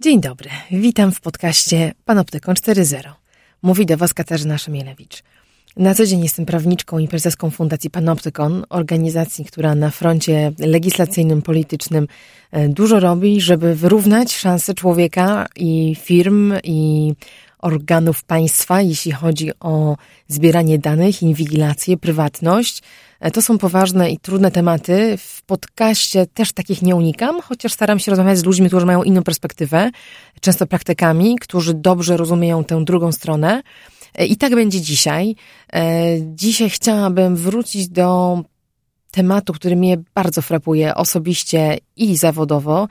Dzień dobry, witam w podcaście Panoptykon 4.0. Mówi do Was Katarzyna Szemielewicz. Na co dzień jestem prawniczką i prezeską Fundacji Panoptykon, organizacji, która na froncie legislacyjnym, politycznym e, dużo robi, żeby wyrównać szanse człowieka i firm i organów państwa, jeśli chodzi o zbieranie danych, inwigilację, prywatność. E, to są poważne i trudne tematy. W podcaście też takich nie unikam, chociaż staram się rozmawiać z ludźmi, którzy mają inną perspektywę, często praktykami, którzy dobrze rozumieją tę drugą stronę. E, I tak będzie dzisiaj. E, dzisiaj chciałabym wrócić do tematu, który mnie bardzo frapuje osobiście i zawodowo,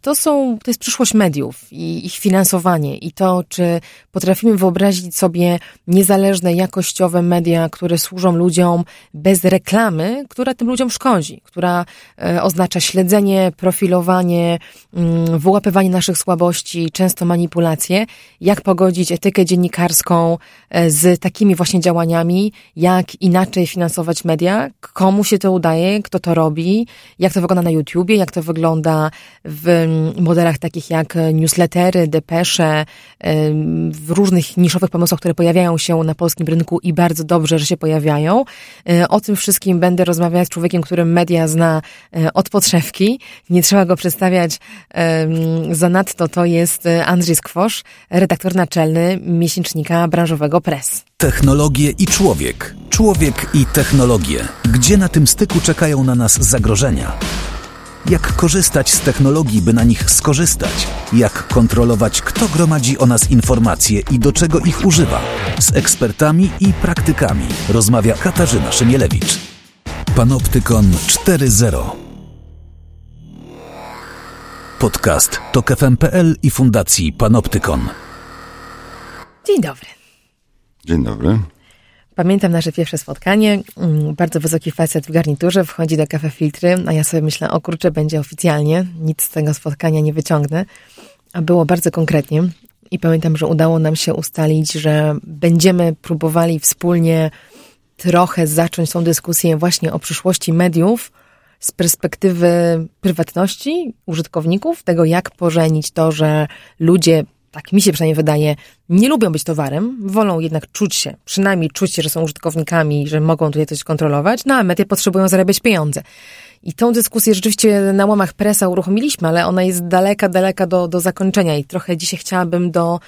to są, to jest przyszłość mediów i ich finansowanie i to, czy potrafimy wyobrazić sobie niezależne, jakościowe media, które służą ludziom bez reklamy, która tym ludziom szkodzi, która e, oznacza śledzenie, profilowanie, mm, wyłapywanie naszych słabości, często manipulacje, jak pogodzić etykę dziennikarską e, z takimi właśnie działaniami, jak inaczej finansować media, komu się to udaje, kto to robi, jak to wygląda na YouTubie, jak to wygląda w modelach takich jak newslettery, depesze, w różnych niszowych pomysłach, które pojawiają się na polskim rynku i bardzo dobrze, że się pojawiają. E, o tym wszystkim będę rozmawiać z człowiekiem, którym media zna e, od podszewki. Nie trzeba go przedstawiać zanadto. To jest Andrzej Skwosz, redaktor naczelny miesięcznika branżowego Press. Technologie i człowiek. Człowiek i technologie. Gdzie na tym styku czekają na nas zagrożenia? Jak korzystać z technologii, by na nich skorzystać? Jak kontrolować, kto gromadzi o nas informacje i do czego ich używa? Z ekspertami i praktykami rozmawia Katarzyna Szymielewicz. Panoptykon 4.0 Podcast to KFM.pl i Fundacji Panoptykon. Dzień dobry. Dzień dobry. Pamiętam nasze pierwsze spotkanie. Mm, bardzo wysoki facet w garniturze wchodzi do kafe filtry, a ja sobie myślę, o kurczę, będzie oficjalnie. Nic z tego spotkania nie wyciągnę. A było bardzo konkretnie. I pamiętam, że udało nam się ustalić, że będziemy próbowali wspólnie trochę zacząć tą dyskusję właśnie o przyszłości mediów z perspektywy prywatności użytkowników, tego jak pożenić to, że ludzie tak mi się przynajmniej wydaje, nie lubią być towarem, wolą jednak czuć się, przynajmniej czuć się, że są użytkownikami, że mogą tutaj coś kontrolować, no a media potrzebują zarabiać pieniądze. I tą dyskusję rzeczywiście na łamach presa uruchomiliśmy, ale ona jest daleka, daleka do, do zakończenia i trochę dzisiaj chciałabym do,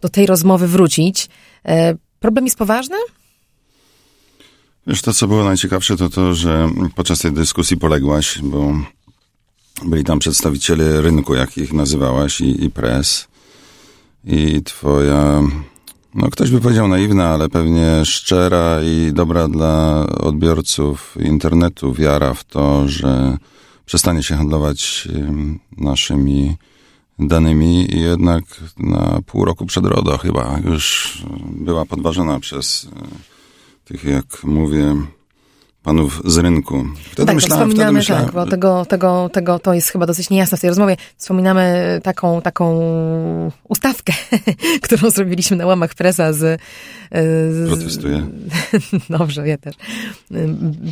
do tej rozmowy wrócić. E, problem jest poważny? Wiesz, to co było najciekawsze to to, że podczas tej dyskusji poległaś, bo byli tam przedstawiciele rynku, jak ich nazywałaś, i, i pres i twoja, no ktoś by powiedział naiwna, ale pewnie szczera i dobra dla odbiorców internetu wiara w to, że przestanie się handlować naszymi danymi. I jednak na pół roku przed RODO chyba już była podważona przez e, tych, jak mówię, panów z rynku. Wtedy tak, myślałem, wspominamy, wtedy myślałem, tak, bo tego, tego, tego, to jest chyba dosyć niejasne w tej rozmowie. Wspominamy taką, taką ustawkę, którą zrobiliśmy na łamach presa z... z Protestuję. Dobrze, ja też.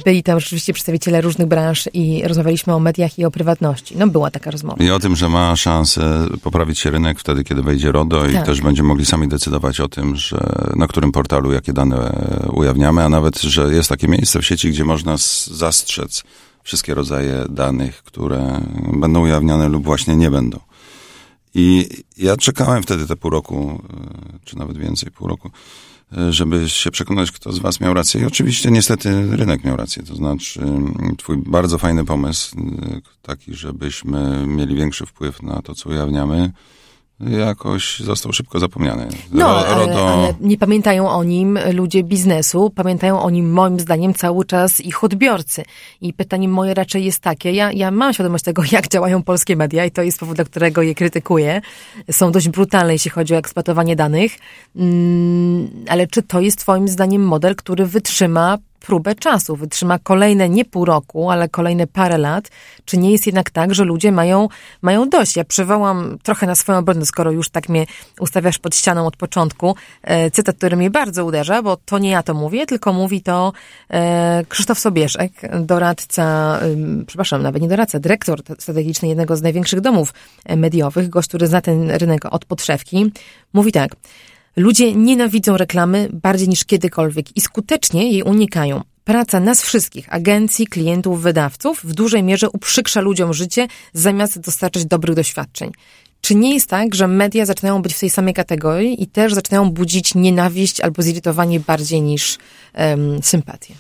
Byli tam rzeczywiście przedstawiciele różnych branż i rozmawialiśmy o mediach i o prywatności. No była taka rozmowa. I o tym, że ma szansę poprawić się rynek wtedy, kiedy wejdzie RODO i tak. też będziemy mogli sami decydować o tym, że na którym portalu jakie dane ujawniamy, a nawet, że jest takie miejsce w sieci, gdzie gdzie można zastrzec wszystkie rodzaje danych, które będą ujawniane lub właśnie nie będą. I ja czekałem wtedy te pół roku, e, czy nawet więcej, pół roku, e, żeby się przekonać, kto z was miał rację. I oczywiście niestety rynek miał rację. To znaczy twój bardzo fajny pomysł, e, taki, żebyśmy mieli większy wpływ na to, co ujawniamy, jakoś został szybko zapomniany. No, ale, ale, nie pamiętają o nim ludzie biznesu, pamiętają o nim moim zdaniem cały czas ich odbiorcy. I pytanie moje raczej jest takie, ja, ja mam świadomość tego, jak działają polskie media i to jest powód, dla którego je krytykuję. Są dość brutalne, jeśli chodzi o eksploatowanie danych, mm, ale czy to jest twoim zdaniem model, który wytrzyma próbę czasu, wytrzyma kolejne nie pół roku, ale kolejne parę lat. Czy nie jest jednak tak, że ludzie mają, mają dość? Ja przywołam trochę na swoją obronę, skoro już tak mnie ustawiasz pod ścianą od początku, e, cytat, który mnie bardzo uderza, bo to nie ja to mówię, tylko mówi to e, Krzysztof Sobieszek, doradca, przepraszam, nawet nie doradca, dyrektor strategiczny jednego z największych domów mediowych, gość, który zna ten rynek od podszewki, mówi tak. Ludzie nienawidzą reklamy bardziej niż kiedykolwiek i skutecznie jej unikają. Praca nas wszystkich, agencji, klientów, wydawców, w dużej mierze uprzykrza ludziom życie, zamiast dostarczać dobrych doświadczeń. Czy nie jest tak, że media zaczynają być w tej samej kategorii i też zaczynają budzić nienawiść albo zirytowanie bardziej niż um, sympatię?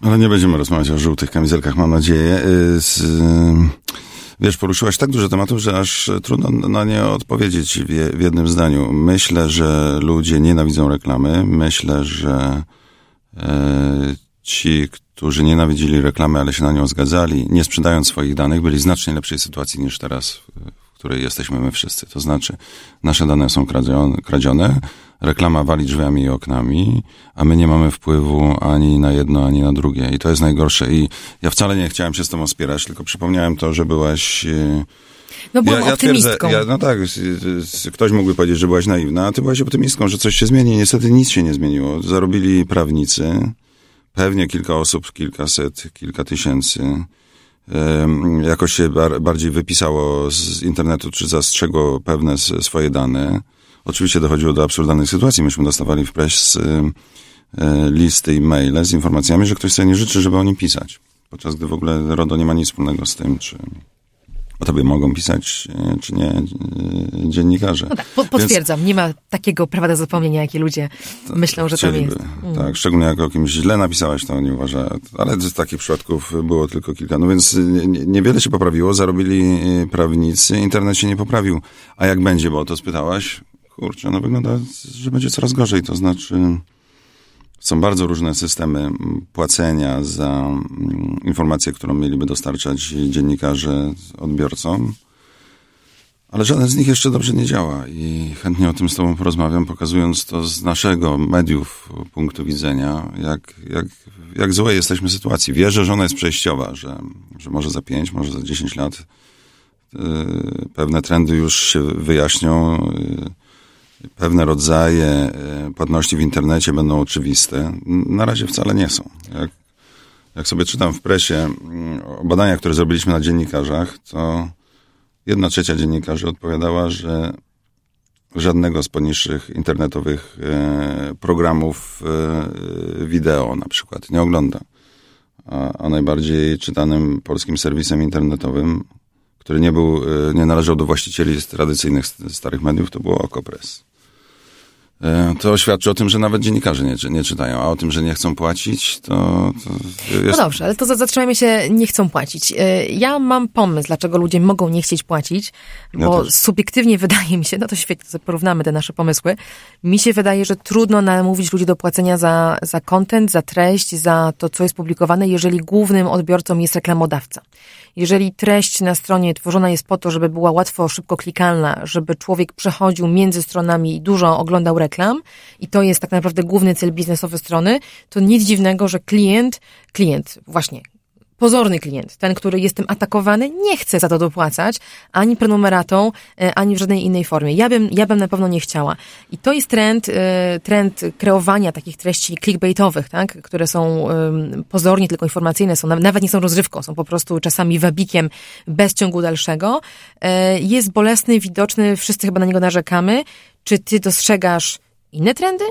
Ale nie będziemy rozmawiać o żółtych kamizelkach, mam nadzieję. Y, z, wiesz, poruszyłaś tak dużo tematów, że aż trudno na nie odpowiedzieć w, jednym zdaniu. Myślę, że ludzie nienawidzą reklamy. Myślę, że e, ci, którzy nienawidzili reklamy, ale się na nią zgadzali, nie sprzedając swoich danych, byli w znacznie lepszej sytuacji niż teraz, w której jesteśmy my wszyscy. To znaczy, nasze dane są kradzione, reklama wali drzwiami i oknami, a my nie mamy wpływu ani na jedno, ani na drugie. I to jest najgorsze. I ja wcale nie chciałem się z tobą spierać, tylko przypomniałem to, że byłaś... E, no byłam ja, ja optymistką. ja, no tak, ktoś mógłby powiedzieć, że byłaś naiwna, a ty byłaś optymistką, że coś się zmieni. Niestety nic się nie zmieniło. Zarobili prawnicy, pewnie kilka osób, kilkaset, kilka tysięcy jakoś się bardziej wypisało z internetu, czy zastrzegło pewne swoje dane. Oczywiście dochodziło do absurdalnych sytuacji. Myśmy dostawali w press e, listy i maile z informacjami, że ktoś sobie nie życzy, żeby o nim pisać. Podczas gdy w ogóle RODO nie ma nic wspólnego z tym, czy o tobie mogą pisać, e, czy nie, e, dziennikarze. No tak, po, potwierdzam, Więc, nie ma takiego prawa do zapomnienia, jakie ludzie to, myślą, że to jest. Mm. Tak, szczególnie jak o kimś źle napisałaś, to nie uważa, ale z takich przypadków było tylko kilka. No więc niewiele się poprawiło, zarobili prawnicy, internet się nie poprawił. A jak będzie, bo o to spytałaś, kurczę, no wygląda, że będzie coraz gorzej. To znaczy, są bardzo różne systemy płacenia za mm, informację, którą mieliby dostarczać dziennikarze odbiorcom, ale żaden z nich jeszcze dobrze nie działa i chętnie o tym z Tobą porozmawiam, pokazując to z naszego mediów punktu widzenia, jak, jak, jak złej jesteśmy sytuacji. Wierzę, że ona jest przejściowa, że, że może za pięć, może za dziesięć lat yy, pewne trendy już się wyjaśnią. Pewne rodzaje e, płatności w internecie będą oczywiste. Na razie wcale nie są. Jak, jak sobie czytam w presie mm, o badaniach, które zrobiliśmy na dziennikarzach, to jedna trzecia dziennikarzy odpowiadała, że żadnego z poniższych internetowych e, programów e, wideo na przykład nie ogląda. A, a najbardziej czytanym polskim serwisem internetowym, który nie był, nie należał do właścicieli tradycyjnych starych mediów, to było Okopres. E, to świadczy o tym, że nawet dziennikarze nie, nie czytają, a o tym, że nie chcą płacić, to, to jest... No dobrze, ale to zatrzymajmy się, nie chcą płacić. E, ja mam pomysł, dlaczego ludzie mogą nie chcieć płacić, bo ja subiektywnie wydaje mi się, no to świetnie, porównamy te nasze pomysły, mi się wydaje, że trudno namówić ludzi do płacenia za, za content, za treść, za to, co jest publikowane, jeżeli głównym odbiorcą jest reklamodawca. Jeżeli treść na stronie tworzona jest po to, żeby była łatwo, szybko klikalna, żeby człowiek przechodził między stronami i dużo oglądał reklam, i to jest tak naprawdę główny cel biznesowy strony, to nic dziwnego, że klient, klient, właśnie pozorny klient, ten, który jest tym atakowany, nie chce za to dopłacać ani prenumeratą, e, ani w żadnej innej formie. Ja bym, ja bym na pewno nie chciała. I to jest trend, e, trend kreowania takich treści clickbaitowych, tak, które są pozornie tylko informacyjne, są, nawet nie są rozrywką, są po prostu czasami wabikiem bez ciągu dalszego. E, jest bolesny, widoczny, wszyscy chyba na niego narzekamy. Czy ty dostrzegasz inne trendy?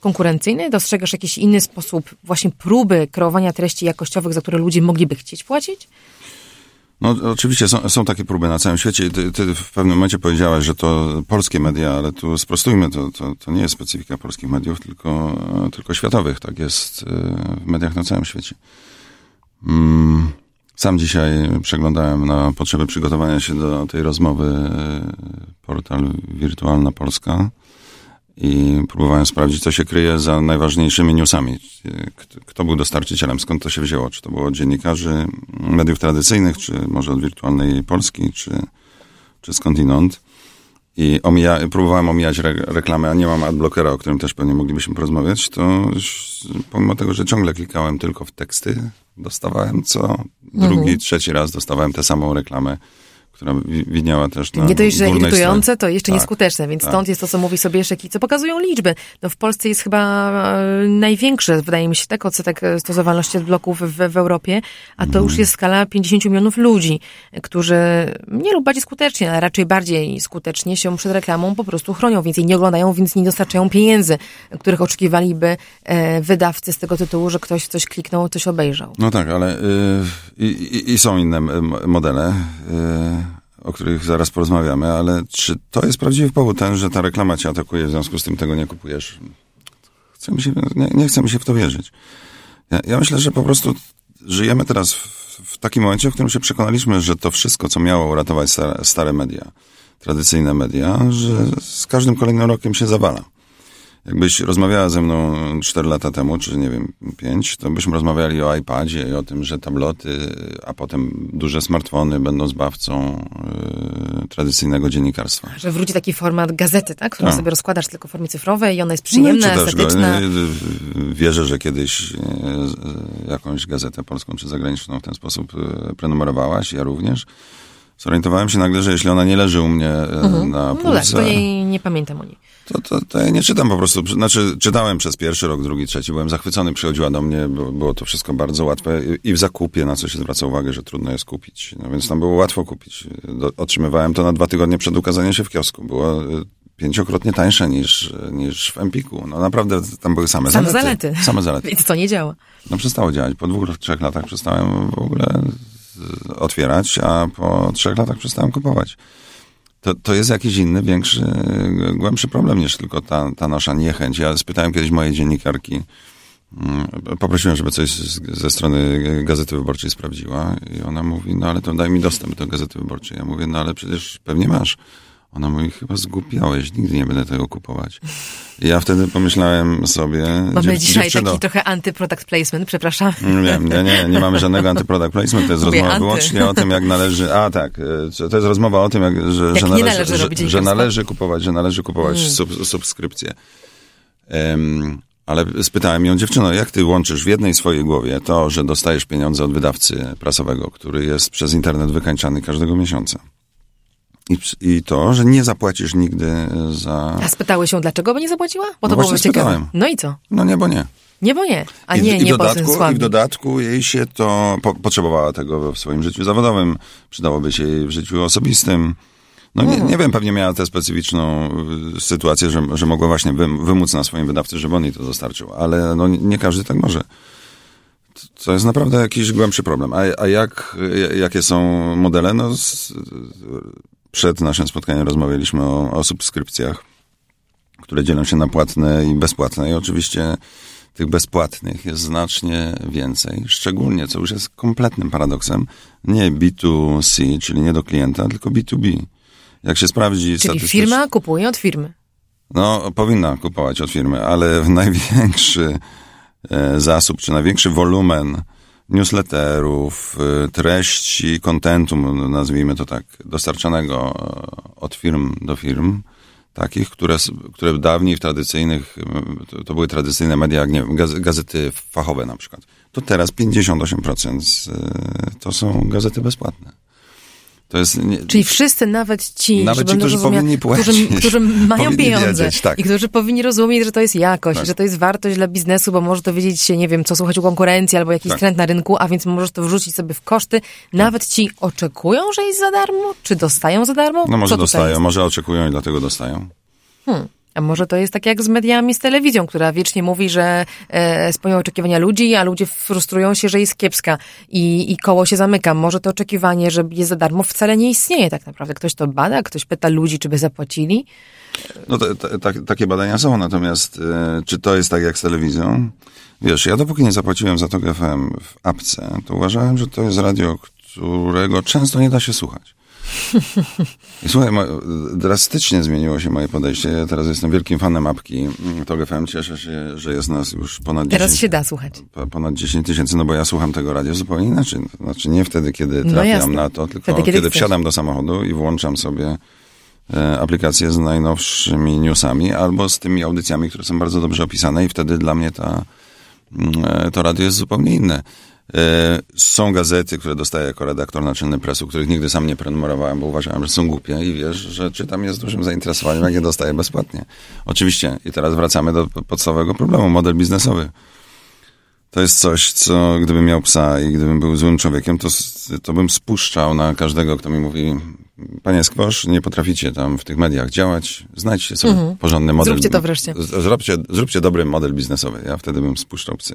Konkurencyjny? Dostrzegasz jakiś inny sposób właśnie próby kreowania treści jakościowych, za które ludzie mogliby chcieć płacić? No oczywiście są, są takie próby na całym świecie. Ty, ty, w pewnym momencie powiedziałaś, że to polskie media, ale tu sprostujmy, to, to, to nie jest specyfika polskich mediów, tylko, tylko światowych. Tak jest w mediach na całym świecie. Mm, sam dzisiaj przeglądałem na potrzeby przygotowania się do tej rozmowy e, portal Wirtualna Polska i próbowałem sprawdzić, co się kryje za najważniejszymi newsami. Kto był dostarczycielem, skąd to się wzięło? Czy to było dziennikarzy mediów tradycyjnych, czy może od wirtualnej Polski, czy, czy skądinąd? i omija, próbowałem omijać re, reklamy, a nie mam adblockera, o którym też pewnie moglibyśmy porozmawiać, to pomimo tego, że ciągle klikałem tylko w teksty, dostawałem co drugi, mhm. trzeci raz dostawałem tę samą reklamę która widniała też na Nie dość, że irytujące, to jeszcze tak, nieskuteczne, więc tak. stąd jest to, co mówi sobie Szeki, co pokazują liczby. No w Polsce jest chyba e, największy, wydaje mi się, tak odsetek e, stosowalności bloków w, w Europie, a to mm. już jest skala 50 milionów ludzi, którzy nie lub bardziej skutecznie, ale raczej bardziej skutecznie się przed reklamą po prostu chronią, więc jej nie oglądają, więc nie dostarczają pieniędzy, których oczekiwaliby e, wydawcy z tego tytułu, że ktoś coś kliknął, coś obejrzał. No tak, ale y, i, i są inne modele. O których zaraz porozmawiamy, ale czy to jest prawdziwy powód ten, że ta reklama cię atakuje, w związku z tym tego nie kupujesz? Chcę mi się, nie, nie chcę mi się w to wierzyć. Ja, ja myślę, że po prostu żyjemy teraz w, w, takim momencie, w którym się przekonaliśmy, że to wszystko, co miało uratować stare, stare media, tradycyjne media, że z każdym kolejnym rokiem się zawala. Jakbyś rozmawiała ze mną 4 lata temu, czy nie wiem, 5, to byśmy rozmawiali o iPadzie i o tym, że tabloty, a potem duże smartfony będą zbawcą yy, tradycyjnego dziennikarstwa. Że wróci taki format gazety, tak? Którą tak. sobie rozkładasz tylko w formie cyfrowej i ona jest przyjemna, no, estetyczna. Go. Wierzę, że kiedyś jakąś gazetę polską czy zagraniczną w ten sposób prenumerowałaś, ja również zorientowałem się nagle, że jeśli ona nie leży u mnie mhm. na półce... No tak, to nie, nie pamiętam o niej. To, to, to, ja nie czytam po prostu. Znaczy, czytałem przez pierwszy rok, drugi, trzeci. Byłem zachwycony, przychodziła do mnie, było, było to wszystko bardzo łatwe. I w zakupie, na co się zwraca uwagę, że trudno jest kupić. No więc tam było łatwo kupić. Do, otrzymywałem to na dwa tygodnie przed ukazaniem się w kiosku. Było y, pięciokrotnie tańsze niż, niż w Empiku. No naprawdę tam były same, same zalety. zalety. Same zalety. Więc to nie działa. No przestało działać. Po dwóch, trzech latach przestałem w ogóle otwierać, a po trzech latach przestałem kupować to, to jest jakiś inny, większy, głębszy problem niż tylko ta, ta nasza niechęć. Ja spytałem kiedyś mojej dziennikarki, mm, poprosiłem, żeby coś ze strony Gazety Wyborczej sprawdziła i ona mówi, no ale to daj mi dostęp do Gazety Wyborczej. Ja mówię, no ale przecież pewnie masz. Ona mówi, chyba zgupiałeś, nigdy nie będę tego kupować. I ja wtedy pomyślałem sobie... Mamy dzisiaj dziewczyno, taki trochę antyproduct placement, przepraszam. Nie, nie, nie, nie mamy żadnego antyproduct placement, to jest Mówię rozmowa anty. wyłącznie o tym, jak należy... A tak, e, to jest rozmowa o tym, jak, że, jak że, należy, należy że, że, należy kupować, że należy kupować hmm. sub, subskrypcję. Um, ale spytałem ją, dziewczyno, jak ty łączysz w jednej swojej głowie to, że dostajesz pieniądze od wydawcy prasowego, który jest przez internet wykańczany każdego miesiąca i, I to, że nie zapłacisz nigdy za... A spytały się, dlaczego by nie zapłaciła? Bo to no ciekawe. No i co? No nie, bo nie. Nie, bo nie. A nie, I, nie, i, dodatku, I w dodatku jej się to... Po, potrzebowała tego w swoim życiu zawodowym. Przydałoby się jej w życiu osobistym. No nie, nie wiem, pewnie miała tę specyficzną y, sytuację, że, że mogła właśnie wymóc na swoim wydawcy, żeby on jej to dostarczył. Ale no, nie każdy tak może. To jest naprawdę jakiś głębszy problem. A, a jak, jakie są modele? No, z, przed naszym spotkaniem rozmawialiśmy o, o subskrypcjach, które dzielą się na płatne i bezpłatne. I oczywiście tych bezpłatnych jest znacznie więcej. Szczególnie, co już jest kompletnym paradoksem, nie B2C, czyli nie do klienta, tylko B2B. Jak się sprawdzi Czyli firma kupuje od firmy. No, powinna kupować od firmy, ale największy e, zasób, czy największy wolumen newsletterów, y, treści, kontentu, nazwijmy to tak, dostarczanego e, od firm do firm, takich, które, które dawniej w tradycyjnych, to, były tradycyjne media, nie wiem, gazety fachowe na przykład, to teraz 58% e, to są gazety bezpłatne. Nie, Czyli wszyscy, nawet ci, nawet ci którzy powinni płacić, którzy, którzy mają pieniądze wiedzieć, tak. i którzy powinni rozumieć, że to jest jakość, tak. że to jest wartość dla biznesu, bo może to wiedzieć się, nie wiem, co słuchać u konkurencji albo jakiś tak. trend na rynku, a więc możesz to wrzucić sobie w koszty. Nawet ci oczekują, że jest za darmo? Czy dostają za darmo? No może dostają, może oczekują i dlatego dostają. Hmm. A może to jest tak jak z mediami, z telewizją, która wiecznie mówi, że e, spełnia oczekiwania ludzi, a ludzie frustrują się, że jest kiepska i, i koło się zamyka. Może to oczekiwanie, że jest za darmo wcale nie istnieje tak naprawdę. Ktoś to bada, ktoś pyta ludzi, czy by zapłacili. No to, to, tak, takie badania są, natomiast e, czy to jest tak jak z telewizją? Wiesz, ja dopóki nie zapłaciłem za to GFM w apce, to uważałem, że to jest radio, którego często nie da się słuchać. Słuchaj, drastycznie zmieniło się moje podejście. Ja teraz jestem wielkim fanem apki TOG FM. Cieszę się, że jest nas już ponad 10 Teraz się da słuchać. Ponad 10 tysięcy, no bo ja słucham tego radia zupełnie inaczej. Znaczy nie wtedy, kiedy no trafiam no na to, tylko wtedy, kiedy, kiedy wsiadam do samochodu i włączam sobie e, aplikację z najnowszymi newsami albo z tymi audycjami, które są bardzo dobrze opisane i wtedy dla mnie ta, mm, e, to radio jest zupełnie inne. E, są gazety, które dostaję jako redaktor naczelny presu, których nigdy sam nie prenumerowałem, bo uważałem, że są głupie i wiesz, że czytam je z dużym zainteresowaniem, jak je dostaję bezpłatnie. Oczywiście. I teraz wracamy do podstawowego problemu, model biznesowy. To jest coś, co gdybym miał psa i gdybym był złym człowiekiem, to, to bym spuszczał na każdego, kto mi mówi, panie Skwosz, nie potraficie tam w tych mediach działać, znajdźcie sobie mhm. porządny model. Zróbcie to wreszcie. Zróbcie, zróbcie dobry model biznesowy. Ja wtedy bym spuszczał psy.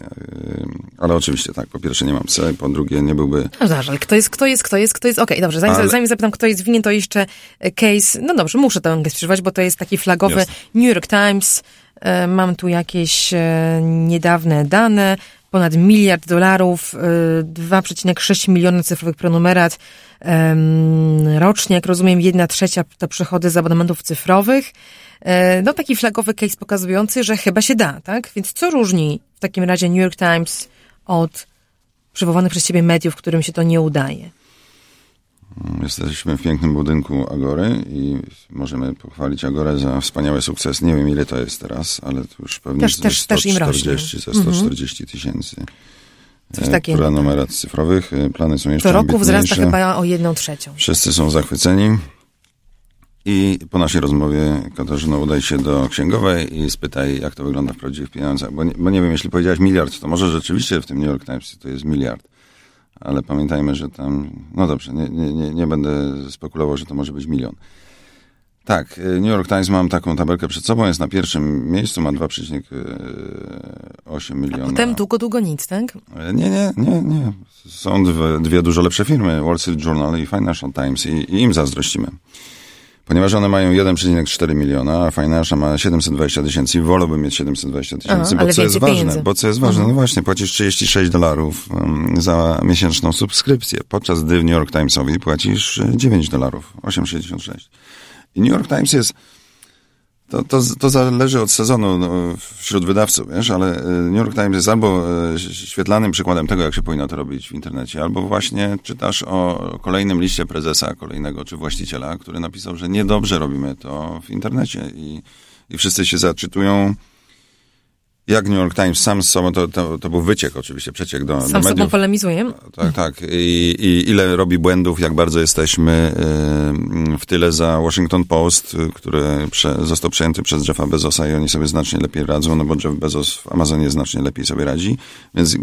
Ale oczywiście tak, po pierwsze nie mam psa, po drugie nie byłby... No dobrze, ale kto jest, kto jest, kto jest, kto jest... Okej, okay, dobrze, zanim, ale... zanim zapytam, kto jest winien, to jeszcze e, case, no dobrze, muszę ten case przeżywać, bo to jest taki flagowy. New York Times, e, Mam tu jakieś e, niedawne dane ponad miliard dolarów, 2,6 y, miliony cyfrowych prenumerat rocznie, jak rozumiem, jedna trzecia to przychody z abonamentów cyfrowych. E, no taki flagowy case pokazujący, że chyba się da, tak? Więc co różni w takim razie New York Times od przywołanych przez ciebie mediów, którym się to nie udaje? Jesteśmy w pięknym budynku Agory i możemy pochwalić Agorę za wspaniały sukces. Nie wiem, ile to jest teraz, ale to już pewnie też, też, 140, też za 140 mhm. tysięcy. Coś takiego. Prenumerat cyfrowych. E, plany są jeszcze To roku wzrasta chyba o jedną trzecią. Wszyscy są zachwyceni. I po naszej rozmowie, Katarzyna, udaj się do księgowej i spytaj, jak to wygląda w prawdziwych pieniądzach. Bo nie, bo nie wiem, jeśli powiedziałeś miliard, to może rzeczywiście w tym New York Times to jest miliard ale pamiętajmy, że tam, no dobrze, nie, nie, nie będę spekulował, że to może być milion. Tak, y, New York Times mam taką tabelkę przed sobą, jest na pierwszym miejscu, ma 2,8 miliona. A potem długo, długo nic, tak? Y, nie, nie, nie, nie. Są dwie, dwie dużo lepsze firmy, Wall Street Journal i Financial Times i, i im zazdrościmy ponieważ one mają 1,4 miliona, a Financial ma 720 tysięcy i wolałbym mieć 720 tysięcy, bo co jest pieniędzy. ważne, bo co jest ważne, mhm. no właśnie, płacisz 36 dolarów um, za miesięczną subskrypcję, podczas gdy w New York Timesowi płacisz 9 dolarów, 8,66. I New York Times jest to, to, to zależy od sezonu no, wśród wydawców, wiesz, ale e, New York Times jest albo e, świetlanym przykładem tego, jak się powinno to robić w internecie, albo właśnie czytasz o kolejnym liście prezesa kolejnego czy właściciela, który napisał, że niedobrze robimy to w internecie i, i wszyscy się zaczytują jak New York Times sam z sobą, to, to, to był wyciek oczywiście, przeciek do, sam do mediów. Sam sobą polemizuje. Tak, tak. I, I, ile robi błędów, jak bardzo jesteśmy y, w tyle za Washington Post, który prze, został przejęty przez Jeffa Bezosa i oni sobie znacznie lepiej radzą, no bo Jeff Bezos w Amazonie znacznie lepiej sobie radzi. Więc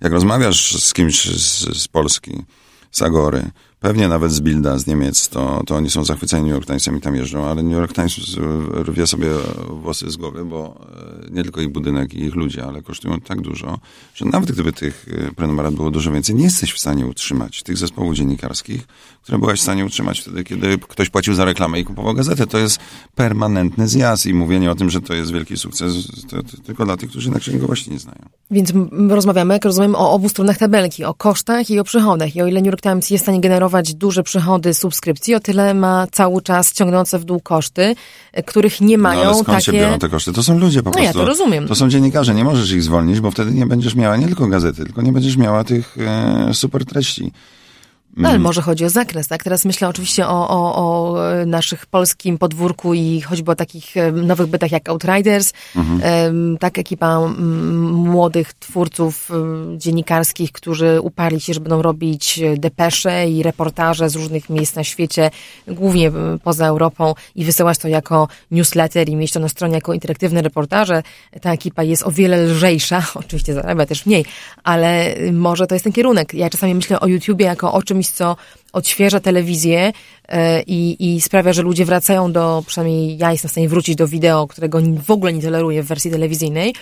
jak rozmawiasz z kimś z, z Polski, z Agory, Pewnie nawet z Bilda, z Niemiec, to, to oni są zachwyceni New York Timesem i tam jeżdżą, ale New York Times rwie sobie włosy z głowy, bo e, nie tylko ich budynek i ich ludzie, ale kosztują tak dużo, że nawet gdyby tych e, prenumerat było dużo więcej, nie jesteś w stanie utrzymać tych zespołów dziennikarskich, które byłaś w stanie utrzymać wtedy, kiedy ktoś płacił za reklamę i kupował gazetę. To jest permanentny zjazd i mówienie o tym, że to jest wielki sukces, to, to tylko dla tych, którzy na księgowości nie znają. Więc rozmawiamy, jak rozumiem, o obu stronach tabelki, o kosztach i o przychodach. I o ile New York Times jest w stanie generować generować duże przychody subskrypcji, o tyle ma cały czas ciągnące w dół koszty, których nie mają no, ale skąd takie... się biorą te koszty? To są ludzie po no prostu. ja to rozumiem. To są dziennikarze, nie możesz ich zwolnić, bo wtedy nie będziesz miała nie tylko gazety, tylko nie będziesz miała tych e, super treści. No, ale mhm. może chodzi o zakres, tak? Teraz myślę oczywiście o, o, o naszych polskim podwórku i choćby o takich nowych bytach jak Outriders. Mhm. Tak, ekipa młodych twórców dziennikarskich, którzy uparli się, że będą robić depesze i reportaże z różnych miejsc na świecie, głównie poza Europą i wysyłać to jako newsletter i mieć to na stronie jako interaktywne reportaże. Ta ekipa jest o wiele lżejsza, oczywiście zarabia też mniej, ale może to jest ten kierunek. Ja czasami myślę o YouTubie jako o czymś, co odświeża telewizję e, i, i sprawia, że ludzie wracają do, przynajmniej ja jestem w stanie wrócić do wideo, którego w ogóle nie toleruję w wersji telewizyjnej.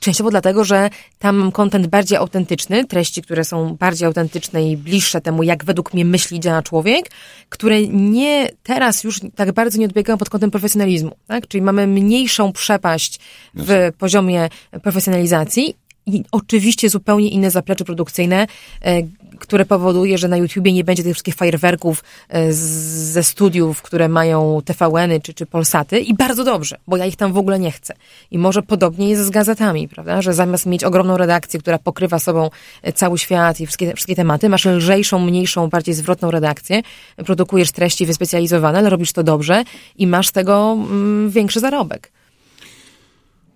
Częściowo dlatego, że tam mam kontent bardziej autentyczny, treści, które są bardziej autentyczne i bliższe temu, jak według mnie myśli działa człowiek, które nie, teraz już tak bardzo nie odbiegają pod kątem profesjonalizmu, tak? Czyli mamy mniejszą przepaść w poziomie profesjonalizacji i oczywiście zupełnie inne zaplecze produkcyjne, e, które powoduje, że na YouTubie nie będzie tych wszystkich fajerwerków e, ze studiów, które mają TVN-y czy, czy Polsaty i bardzo dobrze, bo ja ich tam w ogóle nie chcę. I może podobnie jest z gazetami, prawda, że zamiast mieć ogromną redakcję, która pokrywa sobą e, cały świat i wszystkie, wszystkie tematy, masz lżejszą, mniejszą, bardziej zwrotną redakcję, produkujesz treści wyspecjalizowane, ale robisz to dobrze i masz tego mm, większy zarobek.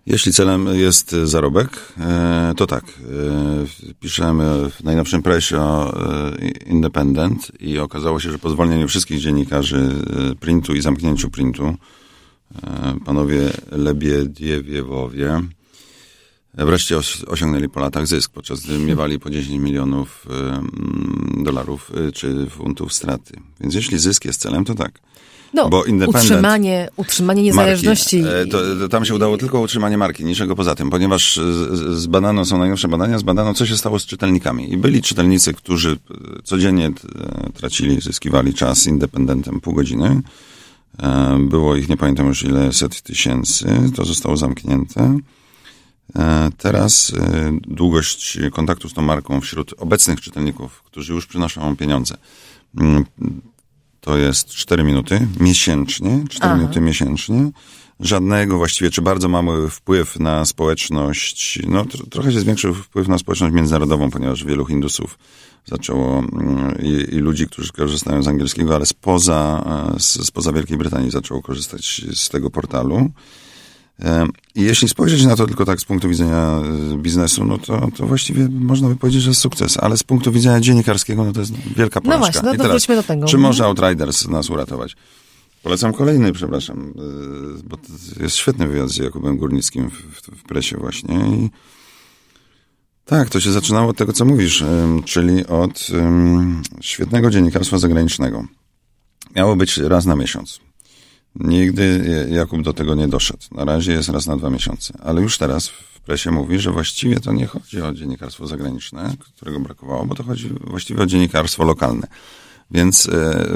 Jeśli celem jest zarobek, e, to tak. E, piszemy w najnowszym presie o e, Independent i okazało się, że po zwolnieniu wszystkich dziennikarzy printu i zamknięciu printu, panowie Lebiediewowie wreszcie osiągnęli po latach zysk, podczas gdy miewali po 10 milionów dolarów czy funtów straty. Więc jeśli zysk jest celem, to tak. No, bo utrzymanie, utrzymanie niezależności. Marki, e, to, to, tam się udało tylko utrzymanie marki, niczego poza tym, ponieważ zbadano, są najnowsze badania, zbadano, co się stało z czytelnikami. I byli czytelnicy, którzy e, codziennie e, tracili, zyskiwali czas independentem pół godziny. Było ich, nie pamiętam już ile, set tysięcy. To zostało zamknięte. Teraz długość kontaktu z tą marką wśród obecnych czytelników, którzy już przynoszą pieniądze, mm, to jest 4 minuty miesięcznie, 4 Aha. minuty miesięcznie. Żadnego właściwie, czy bardzo mały wpływ na społeczność, no trochę się zwiększył wpływ na społeczność międzynarodową, ponieważ wielu Hindusów zaczęło mm, i, i ludzi, którzy korzystają z angielskiego, ale spoza, e, spoza Wielkiej Brytanii zaczęło korzystać z tego portalu. I jeśli spojrzeć na to tylko tak z punktu widzenia e, biznesu, no to, to właściwie można by powiedzieć, że jest sukces, ale z punktu widzenia dziennikarskiego, no to jest wielka porażka. No właśnie, no to teraz, do tego. Czy może Outriders nas uratować? Polecam kolejny, przepraszam, e, bo to jest świetny wywiad z Jakubem Górnickim w, w, presie właśnie i tak, to się zaczynało od tego, co mówisz, czyli od świetnego dziennikarstwa zagranicznego. Miało być raz na miesiąc. Nigdy Jakub do tego nie doszedł. Na razie jest raz na dwa miesiące. Ale już teraz w presie mówi, że właściwie to nie chodzi o dziennikarstwo zagraniczne, którego brakowało, bo to chodzi właściwie o dziennikarstwo lokalne. Więc e,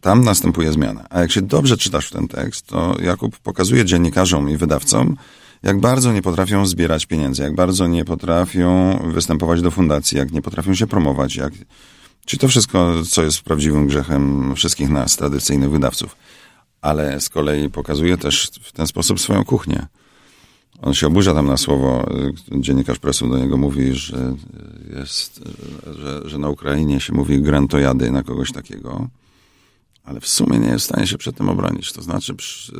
tam następuje zmiana. A jak się dobrze czytasz ten tekst, to Jakub pokazuje dziennikarzom i wydawcom, jak bardzo nie potrafią zbierać pieniędzy, jak bardzo nie potrafią występować do fundacji, jak nie potrafią się promować, jak... Czy to wszystko, co jest prawdziwym grzechem wszystkich nas, tradycyjnych wydawców ale z kolei pokazuje też w ten sposób swoją kuchnię. On się oburza tam na słowo, dziennikarz prasu do niego mówi, że jest, że, że na Ukrainie się mówi grantojady na kogoś takiego, ale w sumie nie jest w stanie się przed tym obronić. To znaczy... Przy...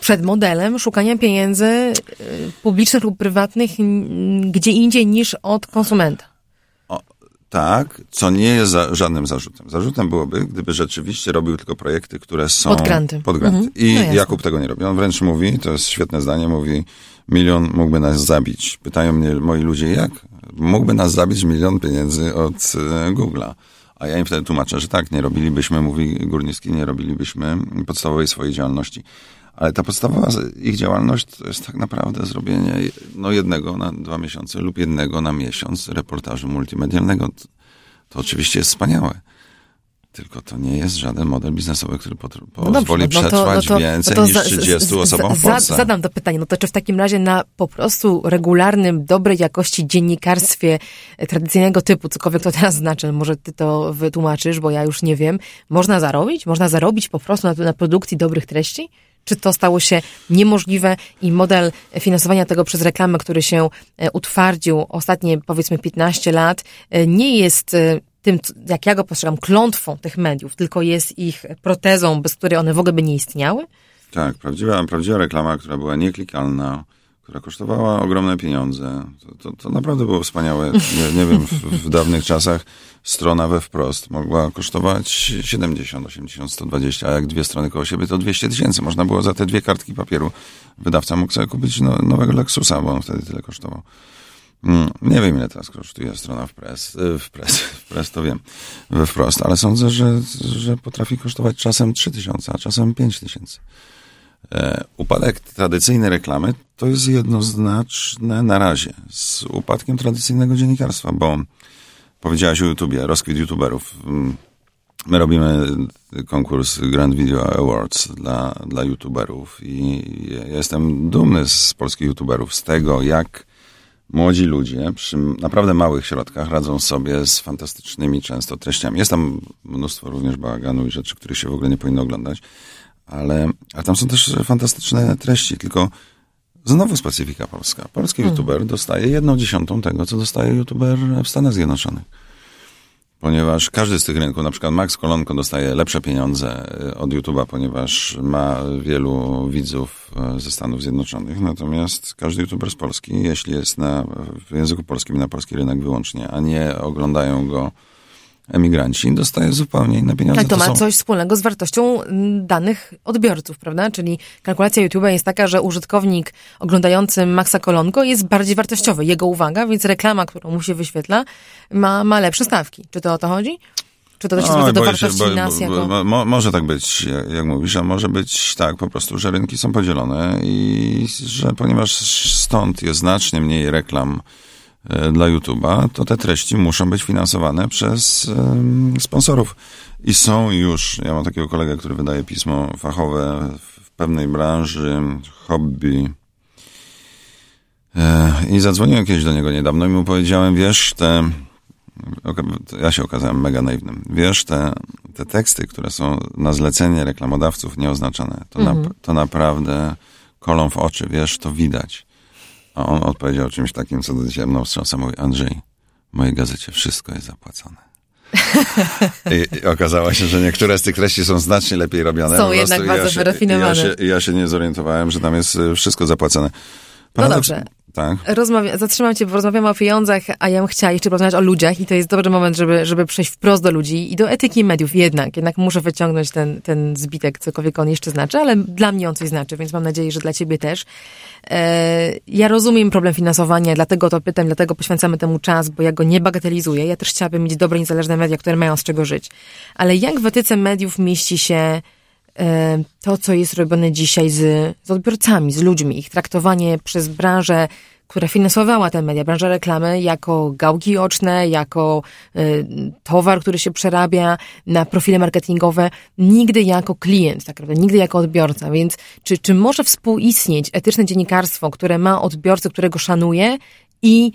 Przed modelem szukania pieniędzy y, publicznych lub prywatnych gdzie indziej niż od konsumenta. Tak, co nie jest za, żadnym zarzutem. Zarzutem byłoby, gdyby rzeczywiście robił tylko projekty, które są pod granty. Pod granty. Mhm. I no Jakub tego nie robi. On wręcz mówi, to jest świetne zdanie, mówi, milion mógłby nas zabić. Pytają mnie moi ludzie, jak? Mógłby nas zabić milion pieniędzy od e, Google'a. A ja im wtedy tłumaczę, że tak, nie robilibyśmy, mówi Górnicki, nie robilibyśmy podstawowej swojej działalności. Ale ta podstawowa ich działalność to jest tak naprawdę zrobienie no jednego na dwa miesiące lub jednego na miesiąc reportażu multimedialnego. To oczywiście jest wspaniałe. Tylko to nie jest żaden model biznesowy, który no pozwoli no dobrze, no przetrwać no to, więcej no to niż 30 osobom w Polsce. Zadam to pytanie, no to czy w takim razie na po prostu regularnym, dobrej jakości dziennikarstwie tradycyjnego typu, cokolwiek to teraz znaczy, może ty to wytłumaczysz, bo ja już nie wiem, można zarobić? Można zarobić po prostu na, na produkcji dobrych treści? Czy to stało się niemożliwe i model finansowania tego przez reklamę, który się e, utwardził ostatnie powiedzmy 15 lat, e, nie jest e, tym, jak ja go postrzegam, klątwą tych mediów, tylko jest ich protezą, bez której one w ogóle by nie istniały? Tak, prawdziwa, prawdziwa reklama, która była nieklikalna, która kosztowała ogromne pieniądze. To, to, to naprawdę było wspaniałe. Nie, nie wiem, w, w, dawnych czasach strona we wprost mogła kosztować 70, 80, 120, a jak dwie strony koło siebie, to 200 tysięcy. Można było za te dwie kartki papieru wydawca mógł sobie kupić no, nowego Lexusa, bo on wtedy tyle kosztował. Mm, nie wiem, ile teraz kosztuje strona w press, y, w press, w press to wiem, we wprost, ale sądzę, że, że potrafi kosztować czasem 3 tysiące, a czasem 5 tysięcy. E, upadek tradycyjnej reklamy to jest jednoznaczne na razie z upadkiem tradycyjnego dziennikarstwa, bo powiedziałaś o YouTubie, rozkwit YouTuberów. Mm, my robimy konkurs Grand Video Awards dla, dla YouTuberów i jestem dumny z polskich YouTuberów, z tego jak młodzi ludzie przy naprawdę małych środkach radzą sobie z fantastycznymi często treściami. Jest tam mnóstwo również bałaganu i rzeczy, których się w ogóle nie powinno oglądać, ale a tam są też fantastyczne treści, tylko znowu specyfika polska. Polski hmm. youtuber dostaje jedną dziesiątą tego, co dostaje youtuber w Stanach Zjednoczonych ponieważ każdy z tych rynków, na przykład Max Kolonko dostaje lepsze pieniądze e, od YouTube'a, ponieważ ma wielu widzów e, ze Stanów Zjednoczonych, natomiast każdy YouTuber z Polski, jeśli jest na, w języku polskim na polski rynek wyłącznie, a nie oglądają go emigranci, dostaje zupełnie inne pieniądze. Tak, to, to ma są... coś wspólnego z wartością danych odbiorców, prawda? Czyli kalkulacja YouTube jest taka, że użytkownik oglądający Maxa Kolonko jest bardziej wartościowy. Jego uwaga, więc reklama, którą mu się wyświetla, ma, ma lepsze stawki. Czy to o to chodzi? Czy to też jest do wartości się, bo, nas jako... Bo, mo, może tak być, jak mówisz, a może być tak po prostu, że rynki są podzielone i że ponieważ stąd jest znacznie mniej reklam dla YouTube'a, to te treści muszą być finansowane przez um, sponsorów. I są już, ja mam takiego kolegę, który wydaje pismo fachowe w pewnej branży, hobby. E, I zadzwoniłem kiedyś do niego niedawno i mu powiedziałem, wiesz, te, ja się okazałem mega naiwnym, wiesz, te, te teksty, które są na zlecenie reklamodawców nieoznaczone, to, na, mhm. to naprawdę kolą w oczy, wiesz, to widać. A on odpowiedział czymś takim, co do dzisiaj mną wstrząsa. Mówi, Andrzej, w mojej gazecie wszystko jest zapłacone. I, okazało się, że niektóre z tych treści są znacznie lepiej robione. Są jednak bardzo ja wyrafinowane. Ja się, ja się nie zorientowałem, że tam jest y, wszystko zapłacone. Paradoks, no dobrze. Tak. Rozmawia, zatrzymam cię, bo rozmawiamy o pieniądzach, a ja bym chciała jeszcze porozmawiać o ludziach i to jest dobry moment, żeby, żeby przejść wprost do ludzi i do etyki mediów jednak. Jednak muszę wyciągnąć ten, ten zbitek, cokolwiek on jeszcze znaczy, ale dla mnie on coś znaczy, więc mam nadzieję, że dla ciebie też. E, ja rozumiem problem finansowania, dlatego to pytam, dlatego poświęcamy temu czas, bo ja go nie bagatelizuję. Ja też chciałabym mieć dobre, niezależne media, które mają z czego żyć. Ale jak w etyce mediów mieści się to, co jest robione dzisiaj z, z odbiorcami, z ludźmi, ich traktowanie przez branżę która finansowała te media, branża reklamy, jako gałki oczne, jako y, towar, który się przerabia na profile marketingowe, nigdy jako klient, tak naprawdę, nigdy jako odbiorca. Więc czy, czy może współistnieć etyczne dziennikarstwo, które ma odbiorcę, którego szanuje i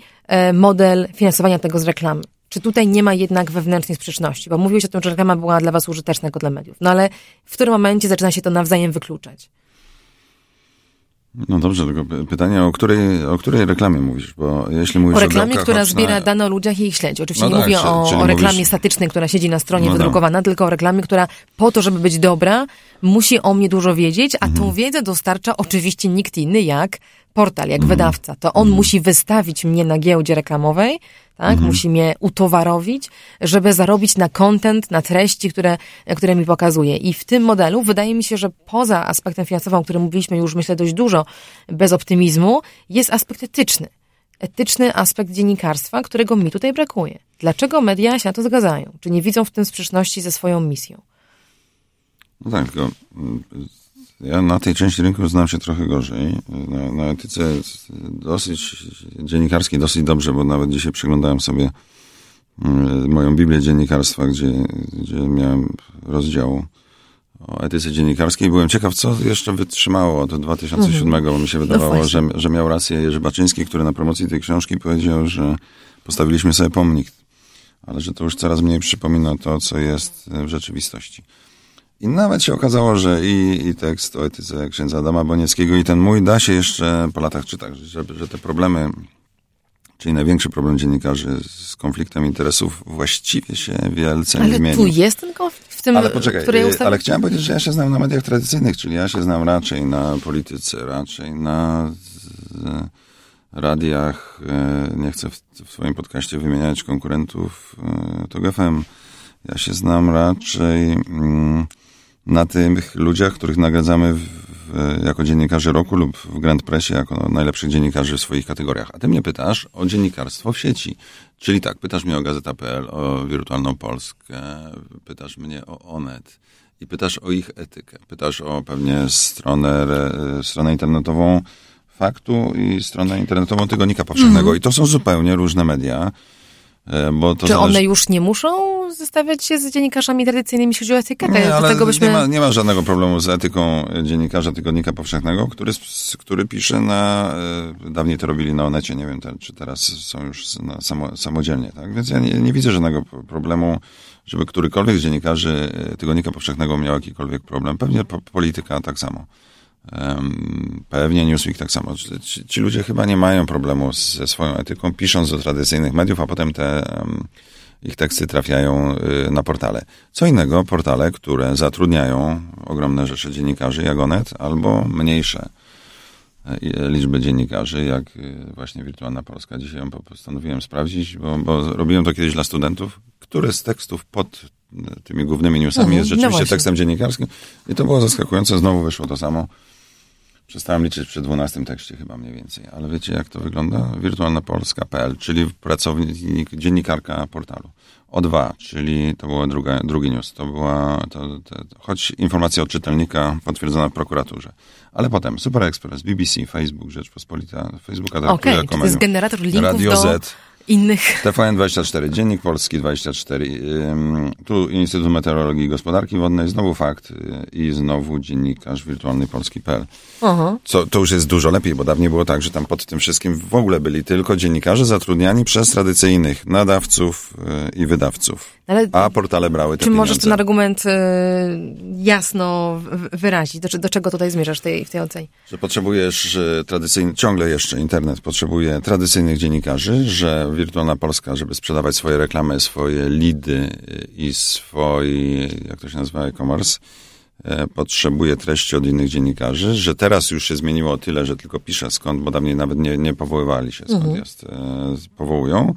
y, model finansowania tego z reklamy? Czy tutaj nie ma jednak wewnętrznej sprzeczności? Bo mówiłeś o tym, że reklama była dla was użyteczna jako dla mediów. No ale w którym momencie zaczyna się to nawzajem wykluczać? No dobrze, tylko pytanie, o której, o której reklamie mówisz? Bo jeśli mówisz o reklamie, o która zbiera dane o ludziach i ich śledzi. Oczywiście no nie tak, mówię o, o reklamie mówisz... statycznej, która siedzi na stronie no, no. wydrukowana, tylko o reklamie, która po to, żeby być dobra, musi o mnie dużo wiedzieć, a mhm. tą wiedzę dostarcza oczywiście nikt inny jak portal, jak mhm. wydawca. To on mhm. musi wystawić mnie na giełdzie reklamowej, tak? Mhm. Musi mnie utowarowić, żeby zarobić na content, na treści, które, które mi pokazuje. I w tym modelu wydaje mi się, że poza aspektem finansowym, o którym mówiliśmy już myślę dość dużo, bez optymizmu, jest aspekt etyczny. Etyczny aspekt dziennikarstwa, którego mi tutaj brakuje. Dlaczego media się na to zgadzają? Czy nie widzą w tym sprzeczności ze swoją misją? No tak, tylko ja na tej części rynku znam się trochę gorzej. Na, na etyce dosyć dziennikarskiej dosyć dobrze, bo nawet dzisiaj przeglądałem sobie mm, moją Biblię dziennikarstwa, gdzie, gdzie miałem rozdział o etyce dziennikarskiej. Byłem ciekaw, co jeszcze wytrzymało od 2007, mhm. bo mi się wydawało, no że, że miał rację Jerzy Baczyński, który na promocji tej książki powiedział, że postawiliśmy sobie pomnik, ale że to już coraz mniej przypomina to, co jest w rzeczywistości. I nawet się okazało, że i, i tekst o etyce księdza Adama Bonieckiego i ten mój da się jeszcze po latach czytać, że, że te problemy, czyli największy problem dziennikarzy z konfliktem interesów właściwie się wielce ale nie zmienił. Ale tu jest ten konflikt w tym, ale poczekaj, której ustawie... ale chciałem powiedzieć, że ja się znam na mediach tradycyjnych, czyli ja się znam raczej na polityce, raczej na radiach, e, nie chcę w, w swoim podcaście wymieniać konkurentów, e, to GFM. Ja się znam raczej... Na tych ludziach, których nagradzamy w, w, jako dziennikarze roku lub w Grand Pressie jako najlepszych dziennikarzy w swoich kategoriach. A ty mnie pytasz o dziennikarstwo w sieci. Czyli tak, pytasz mnie o Gazeta.pl, o Wirtualną Polskę, pytasz mnie o Onet i pytasz o ich etykę. Pytasz o pewnie stronę, stronę internetową Faktu i stronę internetową Tygodnika Powszechnego. Mm. I to są zupełnie różne media bo to Czy zależy... one już nie muszą zestawiać się z dziennikarzami tradycyjnymi, jeśli chodzi o etykę? Nie, ale byśmy... nie, ma, nie ma żadnego problemu z etyką dziennikarza Tygodnika Powszechnego, który, który pisze na... E, dawniej to robili na Onecie, nie wiem, czy teraz są już na samo, samodzielnie, tak? Więc ja nie, nie widzę żadnego problemu, żeby którykolwiek z dziennikarzy e, Tygodnika Powszechnego miał jakikolwiek problem. Pewnie polityka tak samo. Pewnie Newsweek tak samo. Ci, ci, ludzie chyba nie mają problemu ze swoją etyką, pisząc do tradycyjnych mediów, a potem te ich teksty trafiają y, na portale. Co innego portale, które zatrudniają ogromne rzesze dziennikarzy, jak Onet, albo mniejsze y, liczby dziennikarzy, jak y, właśnie Wirtualna Polska. Dzisiaj ją postanowiłem sprawdzić, bo, bo robiłem to kiedyś dla studentów, który z tekstów pod tymi głównymi newsami mhm, jest no rzeczywiście no tekstem dziennikarskim i to było zaskakujące. Znowu wyszło to samo. Przestałem liczyć przy 12 tekście chyba mniej więcej, ale wiecie jak to wygląda? Wirtualnapolska.pl, czyli pracownik, dziennikarka portalu. O2, czyli to druga, drugi news. To była, to, to, choć informacja od czytelnika potwierdzona w prokuraturze. Ale potem Super Express, BBC, Facebook, Rzeczpospolita, Facebooka Okej, okay, to jest generator linków Radio do... Z innych. TVN24, Dziennik Polski 24, tu Instytut Meteorologii i Gospodarki Wodnej, znowu fakt y, i znowu dziennikarz wirtualny polski.pl. Co, to już jest dużo lepiej, bo dawniej było tak, że tam pod tym wszystkim w ogóle byli tylko dziennikarze zatrudniani przez tradycyjnych nadawców y, i wydawców. Ale a portale brały te Czy pieniądze. możesz ten argument y, jasno wyrazić? Do, do, czego tutaj zmierzasz tej, w tej ocenie? Że potrzebujesz tradycyjny, ciągle jeszcze internet potrzebuje tradycyjnych dziennikarzy, że Wirtualna Polska, żeby sprzedawać swoje reklamy, swoje lidy i swój, jak to się nazywa, e-commerce, e, potrzebuje treści od innych dziennikarzy, że teraz już się zmieniło o tyle, że tylko pisze skąd, bo dawniej nawet nie, nie powoływali się skąd mhm. jest, e, powołują.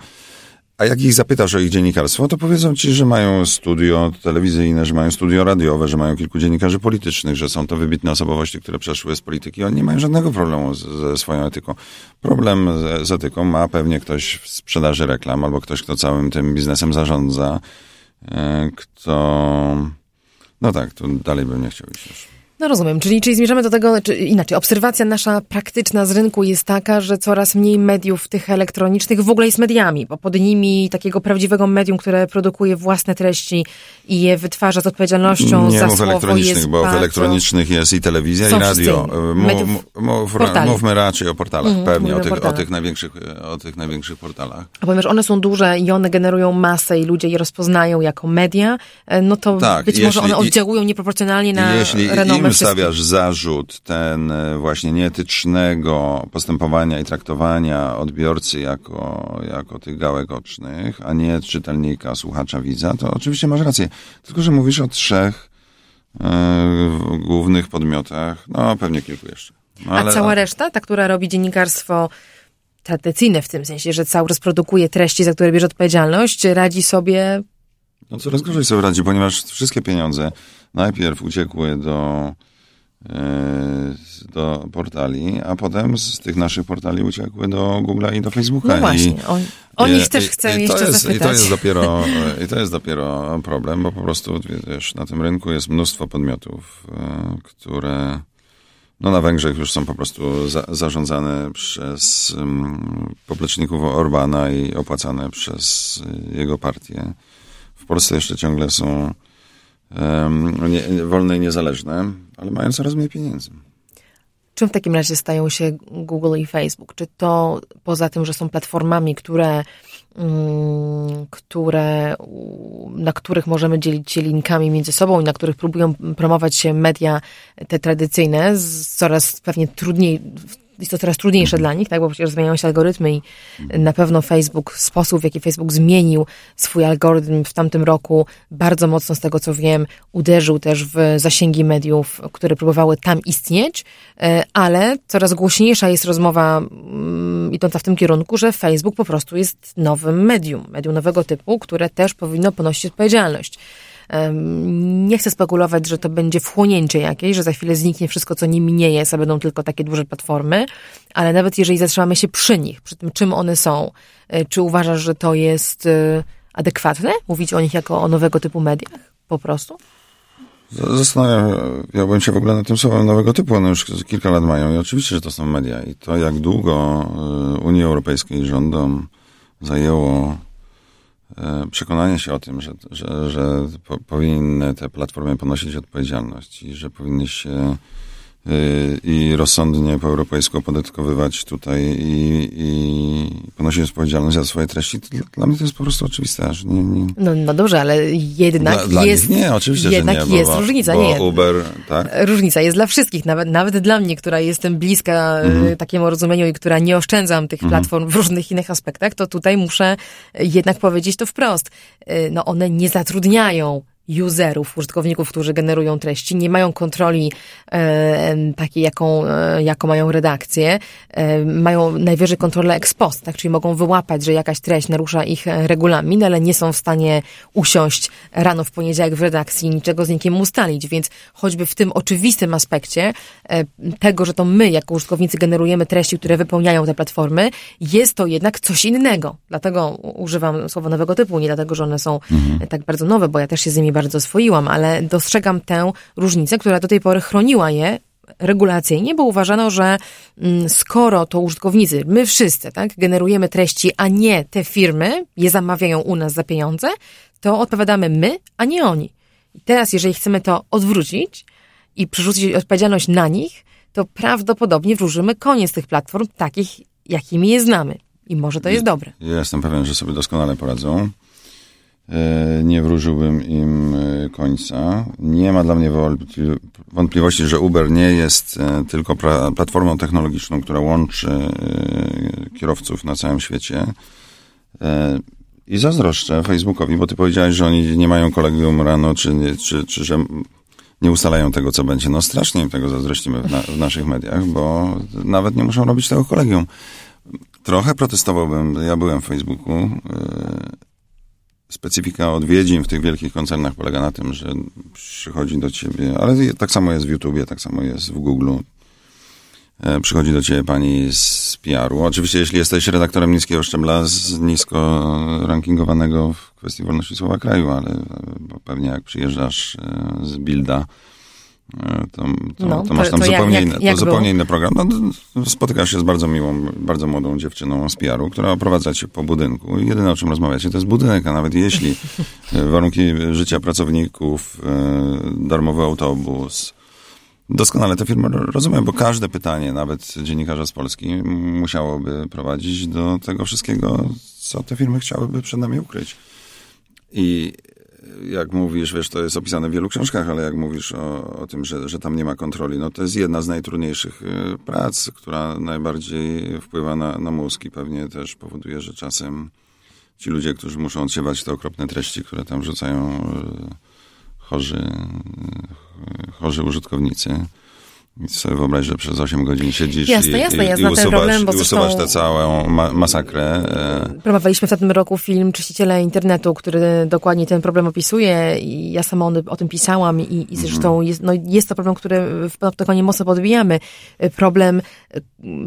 A jak ich zapytasz o ich dziennikarstwo, to powiedzą ci, że mają studio telewizyjne, że mają studio radiowe, że mają kilku dziennikarzy politycznych, że są to wybitne osobowości, które przeszły z polityki. Oni nie mają żadnego problemu ze swoją etyką. Problem z, z etyką ma pewnie ktoś w sprzedaży reklam albo ktoś, kto całym tym biznesem zarządza, e, kto... No tak, tu dalej bym nie chciał iść już. No rozumiem, czyli, czyli zmierzamy do tego, czy inaczej, obserwacja nasza praktyczna z rynku jest taka, że coraz mniej mediów tych elektronicznych w ogóle jest mediami, bo pod nimi takiego prawdziwego medium, które produkuje własne treści i je wytwarza z odpowiedzialnością Nie za mów słowo elektronicznych, jest bo bardzo... w elektronicznych jest i telewizja, i radio. Mów, mów, mówmy raczej o portalach, mm, pewnie, o tych, portalach. o, tych największych, o tych największych portalach. A ponieważ one są duże i one generują masę i ludzie je rozpoznają jako media, e, no to tak, być jeśli, może one oddziałują nieproporcjonalnie na jeśli renomę im stawiasz zarzut ten e, właśnie nieetycznego postępowania i traktowania odbiorcy jako, jako tych gałek ocznych, a nie czytelnika, słuchacza, widza, to oczywiście masz rację. Tylko, że mówisz o trzech e, głównych podmiotach, no pewnie kilku jeszcze. No, ale, a cała reszta, ta, która robi dziennikarstwo tradycyjne w tym sensie, że cały rozprodukuje treści, za które bierze odpowiedzialność, radzi sobie... No coraz gorzej sobie radzi, ponieważ wszystkie pieniądze najpierw uciekły do E, do portali, a potem z tych naszych portali uciekły do Google'a i do Facebooka. No właśnie, I, o, nich też chcę i jeszcze jest, zapytać. I to, jest dopiero, I to jest dopiero problem, bo po prostu wiesz, na tym rynku jest mnóstwo podmiotów, e, które no na Węgrzech już są po prostu za, zarządzane przez um, popleczników Orbana i opłacane przez jego partię. W Polsce jeszcze ciągle są nie, wolne i niezależne ale mają coraz mniej pieniędzy. Czym w takim razie stają się Google i Facebook? Czy to poza tym, że są platformami, które, mm, które, na których możemy dzielić się linkami między sobą i na których próbują promować się media te tradycyjne, coraz pewnie trudniej, jest to coraz trudniejsze dla nich, tak, bo przecież zmieniają się algorytmy i na pewno Facebook, sposób w jaki Facebook zmienił swój algorytm w tamtym roku, bardzo mocno z tego co wiem, uderzył też w zasięgi mediów, które próbowały tam istnieć, e, ale coraz głośniejsza jest rozmowa mm, idąca w tym kierunku, że Facebook po prostu jest nowym medium, medium nowego typu, które też powinno ponosić odpowiedzialność. Nie chcę spekulować, że to będzie wchłonięcie jakieś, że za chwilę zniknie wszystko, co nimi nie jest, a będą tylko takie duże platformy, ale nawet jeżeli zatrzymamy się przy nich, przy tym, czym one są, e, czy uważasz, że to jest e, adekwatne? Mówić o nich jako o nowego typu mediach? Po prostu? Zastanawiałbym się w ogóle nad tym słowem nowego typu. One już kilka lat mają i oczywiście, że to są media. I to, jak długo e, Unii Europejskiej rządom zajęło przekonanie się o tym, że, że, że po, powinny te platformy ponosić odpowiedzialność i że powinny się i rozsądnie po europejsku opodatkowywać tutaj i, i ponosić odpowiedzialność za swoje treści, dla mnie to jest po prostu oczywiste. Nie, nie... No, no dobrze, ale jednak dla, dla jest... nie, oczywiście, jednak że nie, jest bo, różnica. Bo nie, Uber, tak? Różnica jest dla wszystkich, nawet, nawet dla mnie, która jestem bliska mm. takiemu rozumieniu i która nie oszczędzam tych mm. platform w różnych innych aspektach, to tutaj muszę jednak powiedzieć to wprost. Y, no one nie zatrudniają userów, użytkowników, którzy generują treści, nie mają kontroli e, takiej, jaką, e, jaką mają redakcje, e, mają najwyżej kontrolę ex post, tak, czyli mogą wyłapać, że jakaś treść narusza ich e, regulamin, ale nie są w stanie usiąść rano w poniedziałek w redakcji i niczego z nikim ustalić, więc choćby w tym oczywistym aspekcie e, tego, że to my jako użytkownicy generujemy treści, które wypełniają te platformy, jest to jednak coś innego. Dlatego używam słowa nowego typu, nie dlatego, że one są mhm. tak bardzo nowe, bo ja też się z nimi bardzo swoiłam, ale dostrzegam tę różnicę, która do tej pory chroniła je regulacyjnie, bo uważano, że mm, skoro to użytkownicy, my wszyscy, tak, generujemy treści, a nie te firmy, je zamawiają u nas za pieniądze, to odpowiadamy my, a nie oni. I teraz, jeżeli chcemy to odwrócić i przerzucić odpowiedzialność na nich, to prawdopodobnie wróżymy koniec tych platform takich, jakimi je znamy. I może to jest dobre. Ja jestem pewien, że sobie doskonale poradzą. E, nie wróżyłbym im e, końca. Nie ma dla mnie wątpliwości, że Uber nie jest e, tylko platformą technologiczną, która łączy kierowców na całym świecie. I zazdroszczę Facebookowi, bo ty powiedziałeś, że oni nie mają kolegium rano, czy, nie, czy, czy że nie ustalają tego, co będzie. No strasznie im tego zazdrościmy w, na, w naszych mediach, bo nawet nie muszą robić tego kolegium. Trochę protestowałbym, ja byłem w Facebooku, specyfika odwiedzin w tych wielkich koncernach polega na tym, że przychodzi do ciebie, ale tak samo jest w YouTubie, tak samo jest w Google. E, przychodzi do ciebie pani z PR-u. Oczywiście, jeśli jesteś redaktorem niskiego szczebla z nisko rankingowanego w kwestii wolności słowa kraju, ale pewnie jak przyjeżdżasz e, z Bilda, E, to, to, no, to masz tam to zupełnie, jak, inny, jak, jak zupełnie inny program. No, spotykasz się z bardzo miłą, bardzo młodą dziewczyną z PR-u, która oprowadza cię po budynku i jedyne o czym rozmawiacie to jest budynek, a nawet jeśli e, warunki życia pracowników, e, darmowy autobus, Doskonale te firmy rozumiem, bo każde pytanie, nawet dziennikarza z Polski, musiałoby prowadzić do tego wszystkiego, co te firmy chciałyby przed nami ukryć. I jak mówisz, wiesz, to jest opisane w wielu książkach, ale jak mówisz o, o tym, że, że tam nie ma kontroli, no to jest jedna z najtrudniejszych y, prac, która najbardziej wpływa na, na mózg i pewnie też powoduje, że czasem ci ludzie, którzy muszą odsiewać te okropne treści, które tam rzucają y, chorzy, y, chorzy użytkownicy, i sobie wyobraź, że przez 8 godzin siedzisz jasne, i, jasne, i, jasne, i usuwasz, problem, bo i usuwasz tę całą ma masakrę. E. Promowaliśmy w tym roku film Czyściciele Internetu, który dokładnie ten problem opisuje i ja sama o, tym pisałam i, i zresztą mhm. jest, no, jest to problem, który w Panoptykonie mocno podbijamy. Problem e,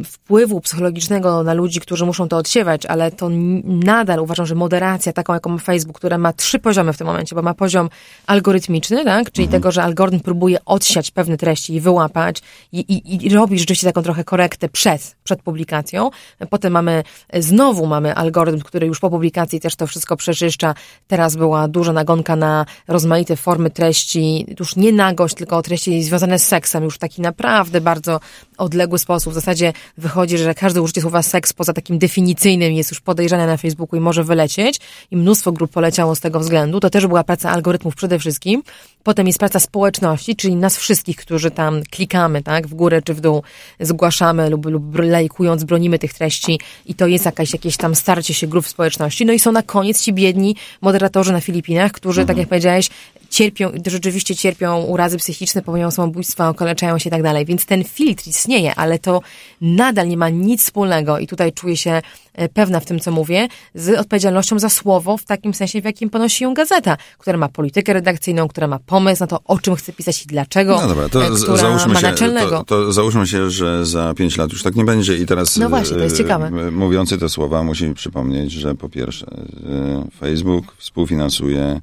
wpływu psychologicznego na ludzi, którzy muszą to odsiewać, ale to nadal uważam, że moderacja taką, jaką ma Facebook, która ma trzy poziomy w tym momencie, bo ma poziom algorytmiczny, tak? czyli mhm. tego, że algorytm próbuje odsiać pewne treści i wyłapać, i, i, i robi rzeczywiście taką trochę korektę przed, przed publikacją. Potem mamy, znowu mamy algorytm, który już po publikacji też to wszystko przeczyszcza. Teraz była duża nagonka na rozmaite formy treści, już nie nagość, tylko treści związane z seksem, już taki naprawdę bardzo odległy sposób. W zasadzie wychodzi, że każde użycie słowa seks poza takim definicyjnym jest już podejrzane na Facebooku i może wylecieć i mnóstwo grup poleciało z tego względu. To też była praca algorytmów przede wszystkim. Potem jest praca społeczności, czyli nas wszystkich, którzy tam klikamy, tak, w górę czy w dół, zgłaszamy lub, lub lajkując, bronimy tych treści i to jest jakaś, jakieś tam starcie się grup społeczności. No i są na koniec ci biedni moderatorzy na Filipinach, którzy, tak mhm. tak jak powiedziałeś, cierpią, rzeczywiście cierpią urazy psychiczne, popełniają samobójstwa, okaleczają się i tak dalej. Więc ten filtr istnieje, ale to nadal nie ma nic wspólnego i tutaj czuję się e, pewna w tym, co mówię, z odpowiedzialnością za słowo w takim sensie, w jakim ponosi ją gazeta, która ma politykę redakcyjną, która ma pomysł na to, o czym chce pisać i dlaczego, no dobra, to e, która załóżmy ma się, naczelnego. To, to załóżmy się, że za pięć lat już tak nie będzie i teraz no właśnie, to jest ciekawe. E, mówiący te słowa musi przypomnieć, że po pierwsze Facebook współfinansuje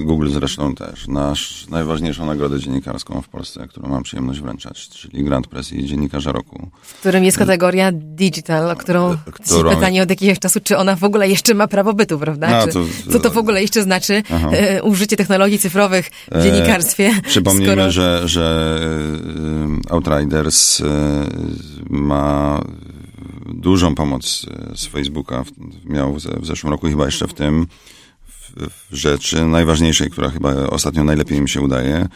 Google zresztą też. Nasz najważniejszą nagrodę dziennikarską w Polsce, którą mam przyjemność wręczać, czyli Grand Press i Dziennikarza Roku. W którym jest kategoria digital, o którą, którą... pytanie od jakiegoś czasu, czy ona w ogóle jeszcze ma prawo bytu, prawda? No, to... Co to w ogóle jeszcze znaczy e, użycie technologii cyfrowych w dziennikarstwie? E, przypomnijmy, skoro... że, że e, Outriders e, ma dużą pomoc z Facebooka. Miał w zeszłym roku chyba jeszcze w tym rzeczy najważniejszej, która chyba ostatnio najlepiej mi się udaje,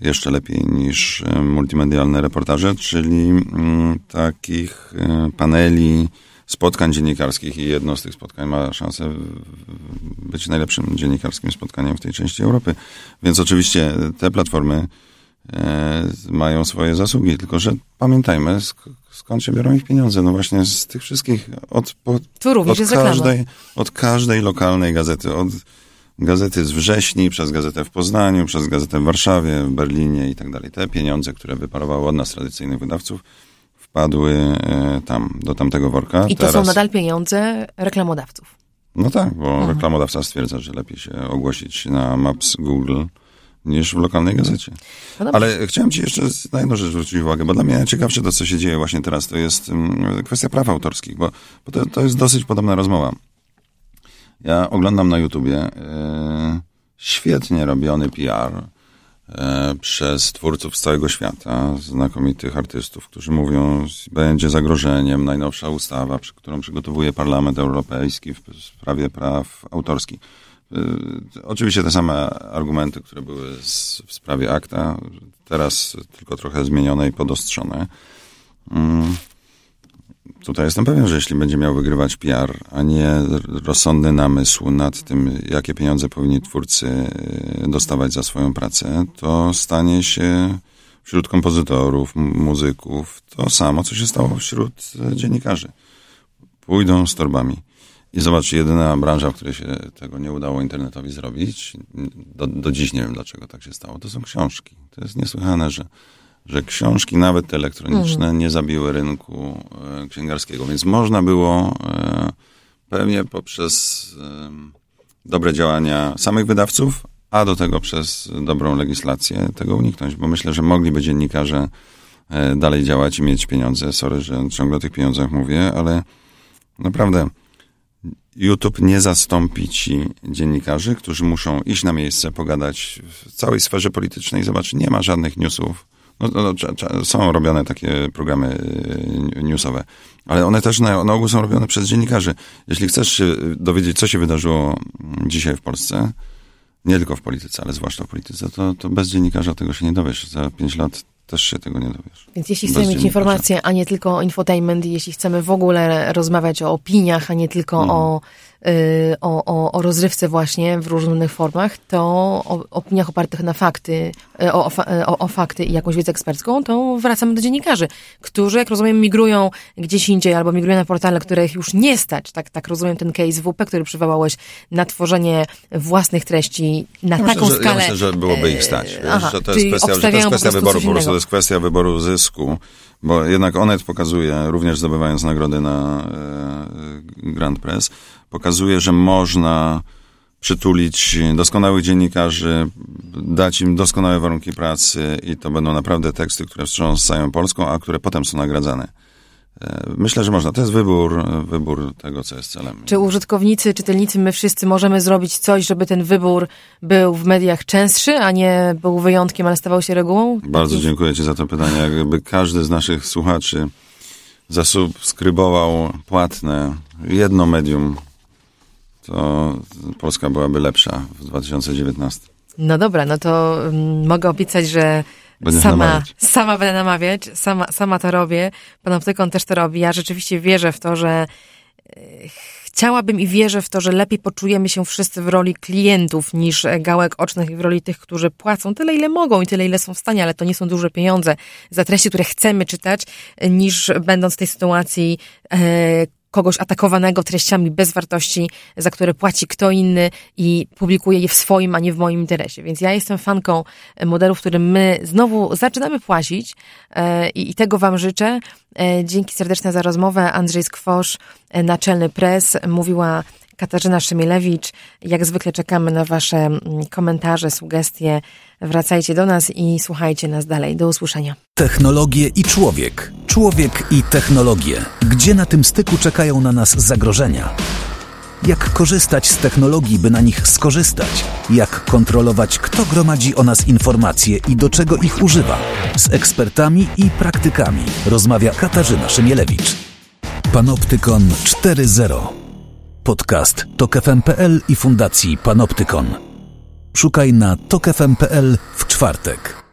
jeszcze lepiej niż multimedialne reportaże, czyli mm, takich e, paneli, spotkań dziennikarskich i jedno z tych spotkań ma szansę być najlepszym dziennikarskim spotkaniem w tej części Europy. Więc oczywiście te platformy e, mają swoje zasługi, tylko że pamiętajmy, skąd się biorą ich pieniądze? No właśnie z tych wszystkich, od, od, od, każdej, od każdej lokalnej gazety, od gazety z wrześni, przez gazetę w Poznaniu, przez gazetę w Warszawie, w Berlinie i tak dalej. Te pieniądze, które wyparowały od nas tradycyjnych wydawców, wpadły e, tam, do tamtego worka. I to Teraz... są nadal pieniądze reklamodawców. No tak, bo mhm. reklamodawca stwierdza, że lepiej się ogłosić na Maps Google niż w lokalnej gazecie. No Ale chciałem ci jeszcze na jedną rzecz zwrócić uwagę, bo dla mnie najciekawsze to, co się dzieje właśnie teraz, to jest um, kwestia praw autorskich, bo, bo to, to jest dosyć podobna rozmowa. Ja oglądam na YouTubie e, świetnie robiony PR e, przez twórców z całego świata, znakomitych artystów, którzy mówią, będzie zagrożeniem najnowsza ustawa, którą przygotowuje Parlament Europejski w sprawie praw autorskich. E, oczywiście te same argumenty, które były w sprawie akta, teraz tylko trochę zmienione i podostrzone. Mm tutaj jestem pewien, że jeśli będzie miał wygrywać PR, a nie rozsądny namysł nad tym, jakie pieniądze powinni twórcy e, dostawać za swoją pracę, to stanie się wśród kompozytorów, muzyków to samo, co się stało wśród e, dziennikarzy. Pójdą z torbami. I zobacz, jedyna branża, w której się tego nie udało internetowi zrobić, do, do dziś nie wiem dlaczego tak się stało, to są książki. To jest niesłychane, że że książki, nawet te elektroniczne, mm. nie zabiły rynku e, księgarskiego. Więc można było e, pewnie poprzez e, dobre działania samych wydawców, a do tego przez dobrą legislację tego uniknąć, bo myślę, że mogliby dziennikarze dalej działać i mieć pieniądze. Sorry, że ciągle o tych pieniądzach mówię, ale naprawdę YouTube nie zastąpi ci dziennikarzy, którzy muszą iść na miejsce, pogadać w całej sferze politycznej. Zobacz, nie ma żadnych newsów no, no, no są robione takie programy y, newsowe, ale one też na, na ogół są robione przez dziennikarzy. Jeśli chcesz się dowiedzieć, co się wydarzyło dzisiaj w Polsce, nie tylko w polityce, ale zwłaszcza w polityce, to, to bez dziennikarza tego się nie dowiesz. Za pięć lat też się tego nie dowiesz. Więc jeśli chcemy mieć informacje, a nie tylko infotainment, jeśli chcemy w ogóle rozmawiać o opiniach, a nie tylko mm. o o, o, o rozrywce właśnie w różnych formach, to o opiniach opartych na fakty, y, o, o, o, fakty i jakąś wiedzę ekspercką, to wracamy do dziennikarzy, którzy, jak rozumiem, migrują gdzieś indziej albo migrują na portale, których już nie stać. Tak, tak rozumiem ten case WP, który przywołałeś na tworzenie własnych treści na ja taką myślę, skalę. Ja myślę, że byłoby ich stać. Wiesz, Aha, że to jest kwestia, że to jest kwestia wyboru, po prostu to jest kwestia wyboru zysku. Bo jednak Onet pokazuje, również zdobywając nagrody na Grand Press, pokazuje, że można przytulić doskonałych dziennikarzy, dać im doskonałe warunki pracy i to będą naprawdę teksty, które wstrząsają Polską, a które potem są nagradzane. E, myślę, że można. To jest wybór, wybór tego, co jest celem. Czy użytkownicy, czytelnicy, my wszyscy możemy zrobić coś, żeby ten wybór był w mediach częstszy, a nie był wyjątkiem, ale stawał się regułą? Bardzo dziękuję Ci za to pytanie. Jakby każdy z naszych słuchaczy zasubskrybował płatne jedno medium, to Polska byłaby lepsza w 2019. No dobra, no to um, mogę obiecać, że sama, sama będę namawiać, sama, sama to robię. Pan Optykon też to robi. Ja rzeczywiście wierzę w to, że e, chciałabym i wierzę w to, że lepiej poczujemy się wszyscy w roli klientów niż gałek ocznych i w roli tych, którzy płacą tyle, ile mogą i tyle, ile są w stanie, ale to nie są duże pieniądze za treści, które chcemy czytać, niż będąc w tej sytuacji e, kogoś atakowanego treściami bez wartości, za które płaci kto inny i publikuje je w swoim, a nie w moim interesie. Więc ja jestem fanką modelu, w którym my znowu zaczynamy płacić e, i, tego Wam życzę. E, dzięki serdeczne za rozmowę. Andrzej Skwosz, e, naczelny pres, mówiła Katarzyna Szymielewicz. Jak zwykle czekamy na Wasze mm, komentarze, sugestie. Wracajcie do nas i słuchajcie nas dalej. Do usłyszenia. Technologie i człowiek. Człowiek i technologie. Gdzie na tym styku czekają na nas zagrożenia? Jak korzystać z technologii, by na nich skorzystać? Jak kontrolować, kto gromadzi o nas informacje i do czego ich używa? Z ekspertami i praktykami rozmawia Katarzyna Szymielewicz. Panoptykon 4.0 Podcast TokFM.pl i Fundacji Panoptykon. Szukaj na tokefm.pl w czwartek.